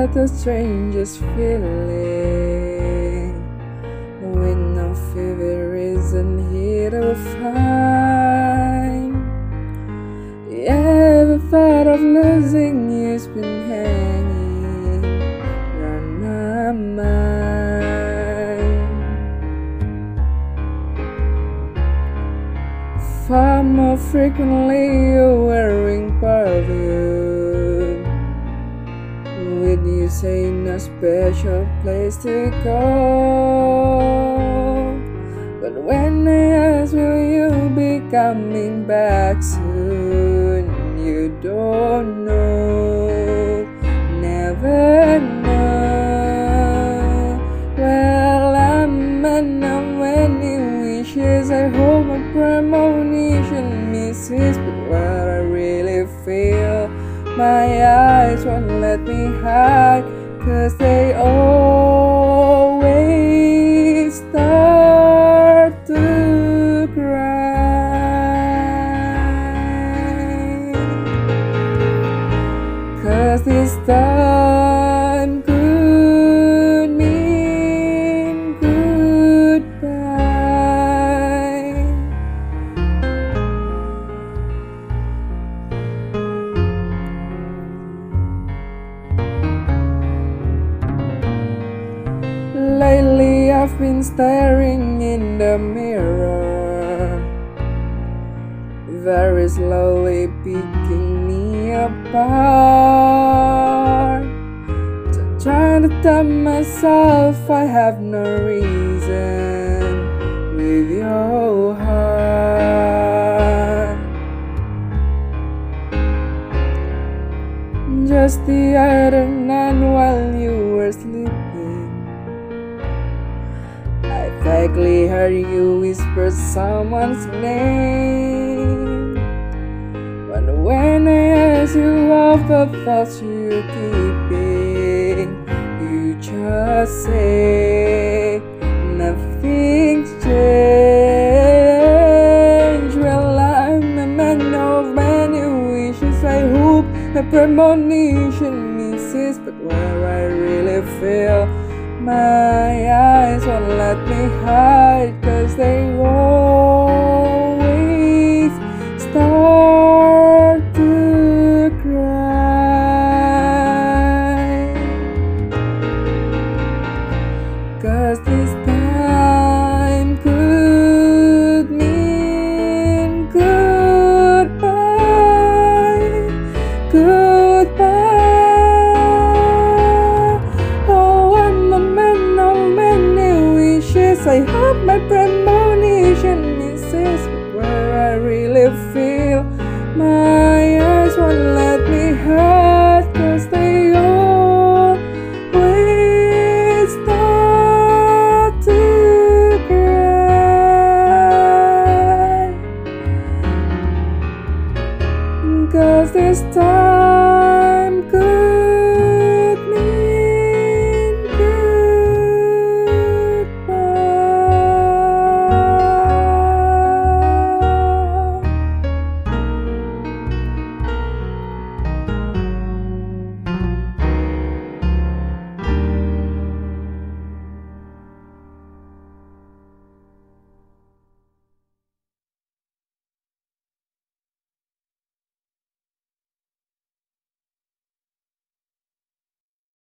get the strangest feeling when no fever isn't here to find. Yeah, the thought of losing you's been hanging round my mind. Far more frequently, you're wearing You say no special place to go. But when I ask, will you be coming back soon? You don't know, my eyes won't let me hide, cause they always start to cry. Cause this time I've been staring in the mirror, very slowly picking me apart. Trying to tell myself I have no reason with your heart. Just the other you whisper someone's name. But when I ask you of the thoughts you're keeping, you just say nothing's changed. Well, I'm a man of many wishes. I hope a premonition misses, but where I really feel. My eyes won't let me hide, cause they always start to cry. Cause this time could mean goodbye. Good I hope my premonition misses where I really feel my eyes won't let